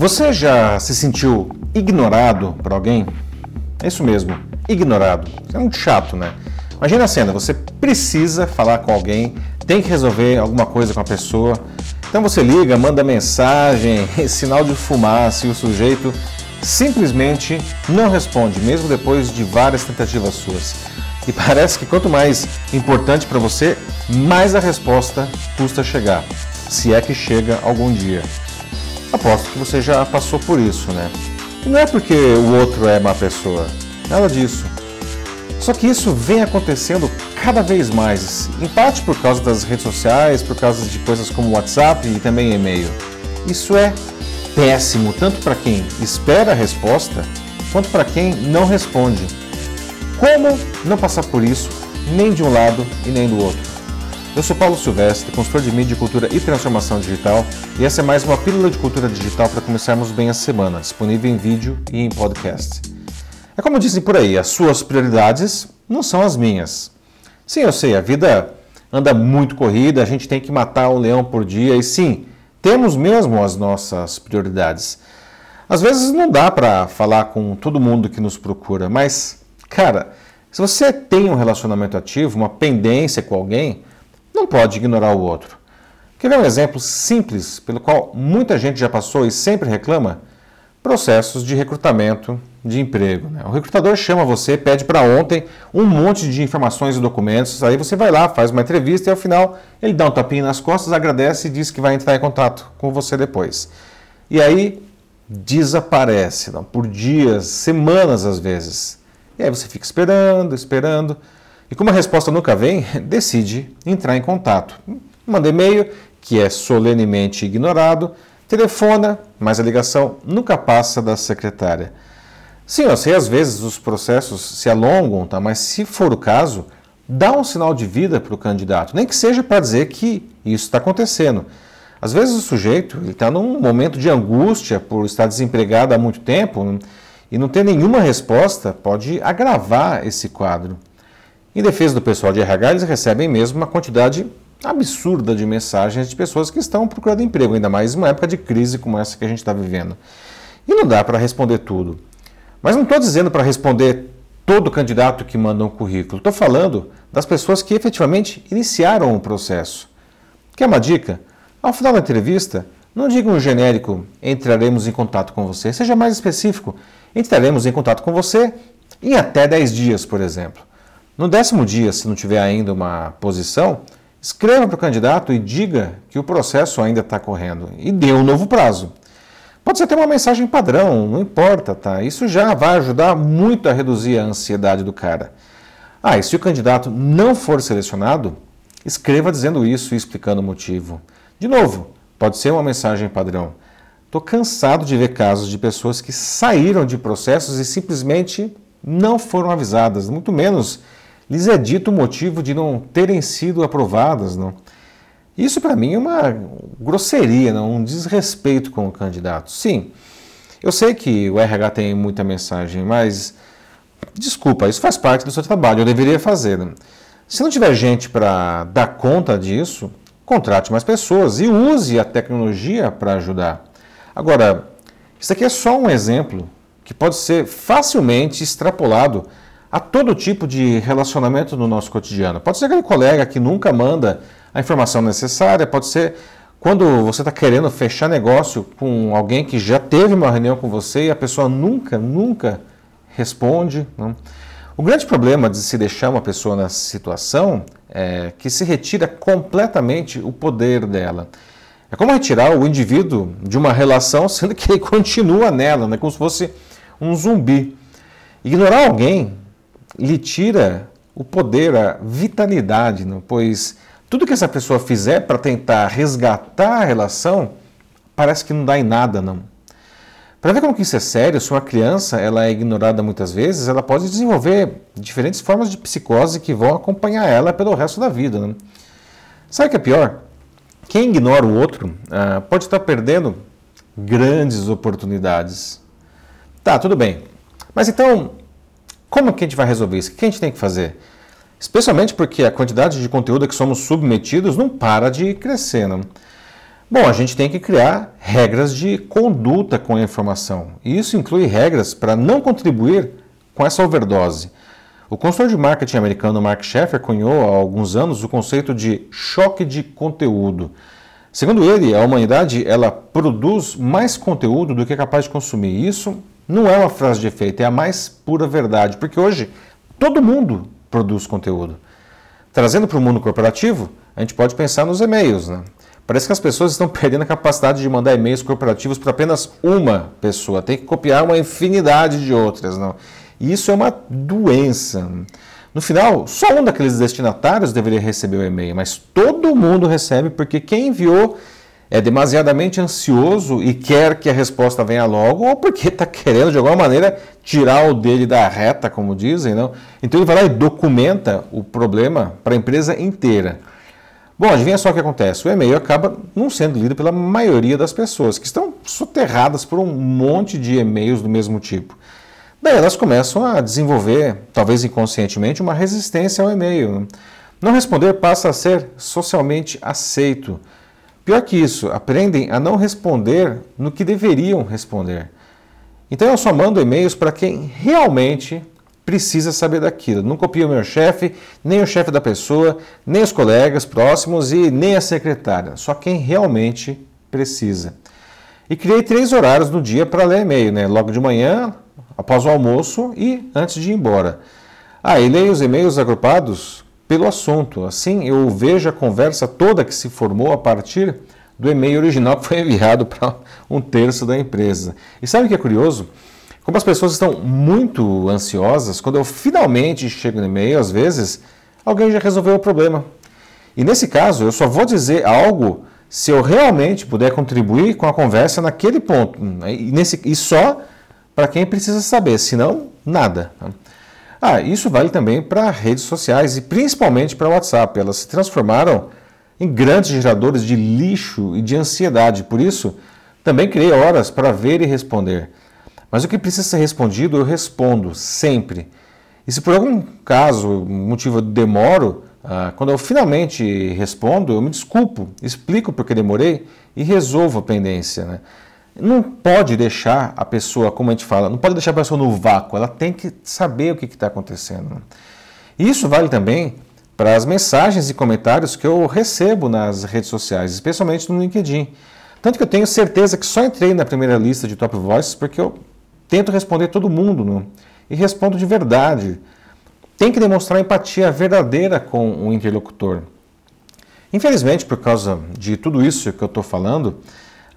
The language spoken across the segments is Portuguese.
Você já se sentiu ignorado por alguém? É isso mesmo, ignorado. Isso é muito chato, né? Imagina a cena, você precisa falar com alguém, tem que resolver alguma coisa com a pessoa. Então você liga, manda mensagem, sinal de fumaça e o sujeito simplesmente não responde, mesmo depois de várias tentativas suas. E parece que quanto mais importante para você, mais a resposta custa chegar, se é que chega algum dia. Aposto que você já passou por isso, né? E não é porque o outro é má pessoa, nada disso. Só que isso vem acontecendo cada vez mais, em parte por causa das redes sociais, por causa de coisas como WhatsApp e também e-mail. Isso é péssimo tanto para quem espera a resposta, quanto para quem não responde. Como não passar por isso, nem de um lado e nem do outro? Eu sou Paulo Silvestre, consultor de mídia, cultura e transformação digital, e essa é mais uma pílula de cultura digital para começarmos bem a semana, disponível em vídeo e em podcast. É como dizem por aí, as suas prioridades não são as minhas. Sim, eu sei, a vida anda muito corrida, a gente tem que matar um leão por dia, e sim, temos mesmo as nossas prioridades. Às vezes não dá para falar com todo mundo que nos procura, mas, cara, se você tem um relacionamento ativo, uma pendência com alguém, não pode ignorar o outro. Quer ver um exemplo simples pelo qual muita gente já passou e sempre reclama? Processos de recrutamento de emprego. Né? O recrutador chama você, pede para ontem um monte de informações e documentos, aí você vai lá, faz uma entrevista e ao final ele dá um tapinha nas costas, agradece e diz que vai entrar em contato com você depois. E aí desaparece, não? por dias, semanas às vezes. E aí você fica esperando, esperando. E como a resposta nunca vem, decide entrar em contato. Manda e-mail, que é solenemente ignorado, telefona, mas a ligação nunca passa da secretária. Sim, eu sei, às vezes os processos se alongam, tá? mas se for o caso, dá um sinal de vida para o candidato, nem que seja para dizer que isso está acontecendo. Às vezes o sujeito está num momento de angústia por estar desempregado há muito tempo e não ter nenhuma resposta pode agravar esse quadro. Em defesa do pessoal de RH, eles recebem mesmo uma quantidade absurda de mensagens de pessoas que estão procurando emprego, ainda mais em uma época de crise como essa que a gente está vivendo. E não dá para responder tudo. Mas não estou dizendo para responder todo candidato que manda um currículo. Estou falando das pessoas que efetivamente iniciaram o processo. Quer uma dica? Ao final da entrevista, não diga um genérico entraremos em contato com você. Seja mais específico. Entraremos em contato com você em até 10 dias, por exemplo. No décimo dia, se não tiver ainda uma posição, escreva para o candidato e diga que o processo ainda está correndo e dê um novo prazo. Pode ser até uma mensagem padrão, não importa, tá? Isso já vai ajudar muito a reduzir a ansiedade do cara. Ah, e se o candidato não for selecionado, escreva dizendo isso e explicando o motivo. De novo, pode ser uma mensagem padrão. Estou cansado de ver casos de pessoas que saíram de processos e simplesmente não foram avisadas, muito menos lhes é dito o motivo de não terem sido aprovadas. Não? Isso para mim é uma grosseria, não? um desrespeito com o candidato. Sim, eu sei que o RH tem muita mensagem, mas desculpa, isso faz parte do seu trabalho, eu deveria fazer. Né? Se não tiver gente para dar conta disso, contrate mais pessoas e use a tecnologia para ajudar. Agora, isso aqui é só um exemplo que pode ser facilmente extrapolado a todo tipo de relacionamento no nosso cotidiano. Pode ser aquele colega que nunca manda a informação necessária, pode ser quando você está querendo fechar negócio com alguém que já teve uma reunião com você e a pessoa nunca, nunca responde. Não? O grande problema de se deixar uma pessoa nessa situação é que se retira completamente o poder dela. É como retirar o indivíduo de uma relação, sendo que ele continua nela, né? como se fosse um zumbi. Ignorar alguém lhe tira o poder, a vitalidade, não? pois tudo que essa pessoa fizer para tentar resgatar a relação parece que não dá em nada, não. Para ver como que isso é sério, se uma criança ela é ignorada muitas vezes, ela pode desenvolver diferentes formas de psicose que vão acompanhar ela pelo resto da vida. Né? Sabe o que é pior? Quem ignora o outro ah, pode estar perdendo grandes oportunidades. Tá, tudo bem. Mas então, como que a gente vai resolver isso? O que a gente tem que fazer? Especialmente porque a quantidade de conteúdo que somos submetidos não para de crescer. Não? Bom, a gente tem que criar regras de conduta com a informação. E isso inclui regras para não contribuir com essa overdose. O consultor de marketing americano Mark Schaeffer cunhou há alguns anos o conceito de choque de conteúdo. Segundo ele, a humanidade ela produz mais conteúdo do que é capaz de consumir. Isso não é uma frase de efeito, é a mais pura verdade, porque hoje todo mundo produz conteúdo. Trazendo para o mundo corporativo, a gente pode pensar nos e-mails. Né? Parece que as pessoas estão perdendo a capacidade de mandar e-mails corporativos para apenas uma pessoa. Tem que copiar uma infinidade de outras. Não? E isso é uma doença. No final, só um daqueles destinatários deveria receber o e-mail, mas todo mundo recebe porque quem enviou é demasiadamente ansioso e quer que a resposta venha logo, ou porque está querendo, de alguma maneira, tirar o dele da reta, como dizem. Não? Então ele vai lá e documenta o problema para a empresa inteira. Bom, adivinha só o que acontece? O e-mail acaba não sendo lido pela maioria das pessoas, que estão soterradas por um monte de e-mails do mesmo tipo. Daí elas começam a desenvolver, talvez inconscientemente, uma resistência ao e-mail. Não responder passa a ser socialmente aceito. Pior que isso, aprendem a não responder no que deveriam responder. Então eu só mando e-mails para quem realmente precisa saber daquilo. Não copio meu chefe, nem o chefe da pessoa, nem os colegas próximos e nem a secretária. Só quem realmente precisa. E criei três horários no dia para ler e-mail, né? Logo de manhã, após o almoço e antes de ir embora. Ah, e leio os e-mails agrupados pelo assunto. Assim eu vejo a conversa toda que se formou a partir do e-mail original que foi enviado para um terço da empresa. E sabe o que é curioso? Como as pessoas estão muito ansiosas, quando eu finalmente chego no e-mail, às vezes, alguém já resolveu o problema. E nesse caso, eu só vou dizer algo se eu realmente puder contribuir com a conversa naquele ponto. E, nesse, e só para quem precisa saber, senão, nada. Ah, isso vale também para redes sociais e principalmente para o WhatsApp. Elas se transformaram em grandes geradores de lixo e de ansiedade. Por isso, também criei horas para ver e responder. Mas o que precisa ser respondido, eu respondo sempre. E se por algum caso, motivo eu demoro, ah, quando eu finalmente respondo, eu me desculpo, explico porque demorei e resolvo a pendência. Né? Não pode deixar a pessoa, como a gente fala, não pode deixar a pessoa no vácuo, ela tem que saber o que está acontecendo. Né? Isso vale também para as mensagens e comentários que eu recebo nas redes sociais, especialmente no LinkedIn. Tanto que eu tenho certeza que só entrei na primeira lista de top voices porque eu Tento responder todo mundo não? e respondo de verdade. Tem que demonstrar empatia verdadeira com o interlocutor. Infelizmente, por causa de tudo isso que eu estou falando,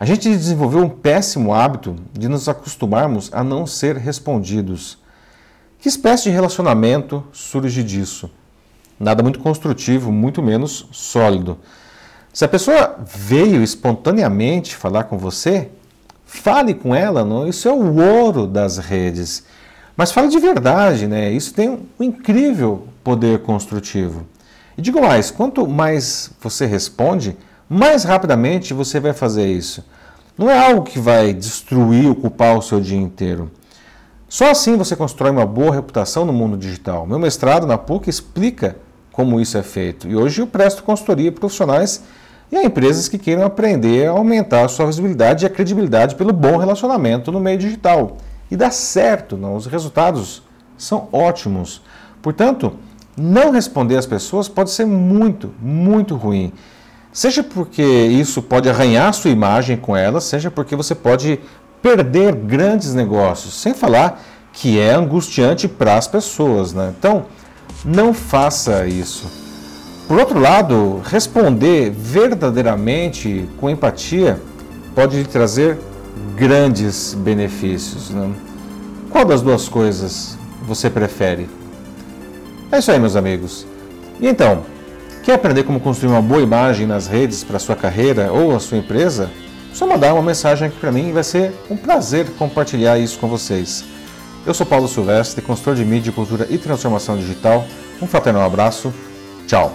a gente desenvolveu um péssimo hábito de nos acostumarmos a não ser respondidos. Que espécie de relacionamento surge disso? Nada muito construtivo, muito menos sólido. Se a pessoa veio espontaneamente falar com você, Fale com ela, não? isso é o ouro das redes. Mas fale de verdade, né? Isso tem um incrível poder construtivo. E digo mais, quanto mais você responde, mais rapidamente você vai fazer isso. Não é algo que vai destruir, ocupar o seu dia inteiro. Só assim você constrói uma boa reputação no mundo digital. Meu mestrado na PUC explica como isso é feito. E hoje eu presto consultoria profissionais e há empresas que queiram aprender a aumentar a sua visibilidade e a credibilidade pelo bom relacionamento no meio digital. E dá certo, não? os resultados são ótimos. Portanto, não responder às pessoas pode ser muito, muito ruim. Seja porque isso pode arranhar sua imagem com elas, seja porque você pode perder grandes negócios, sem falar que é angustiante para as pessoas. Né? Então, não faça isso. Por outro lado, responder verdadeiramente com empatia pode lhe trazer grandes benefícios. Né? Qual das duas coisas você prefere? É isso aí, meus amigos. E então, quer aprender como construir uma boa imagem nas redes para sua carreira ou a sua empresa? Só mandar uma mensagem aqui para mim e vai ser um prazer compartilhar isso com vocês. Eu sou Paulo Silvestre, consultor de mídia, cultura e transformação digital. Um fraternal abraço. Tchau.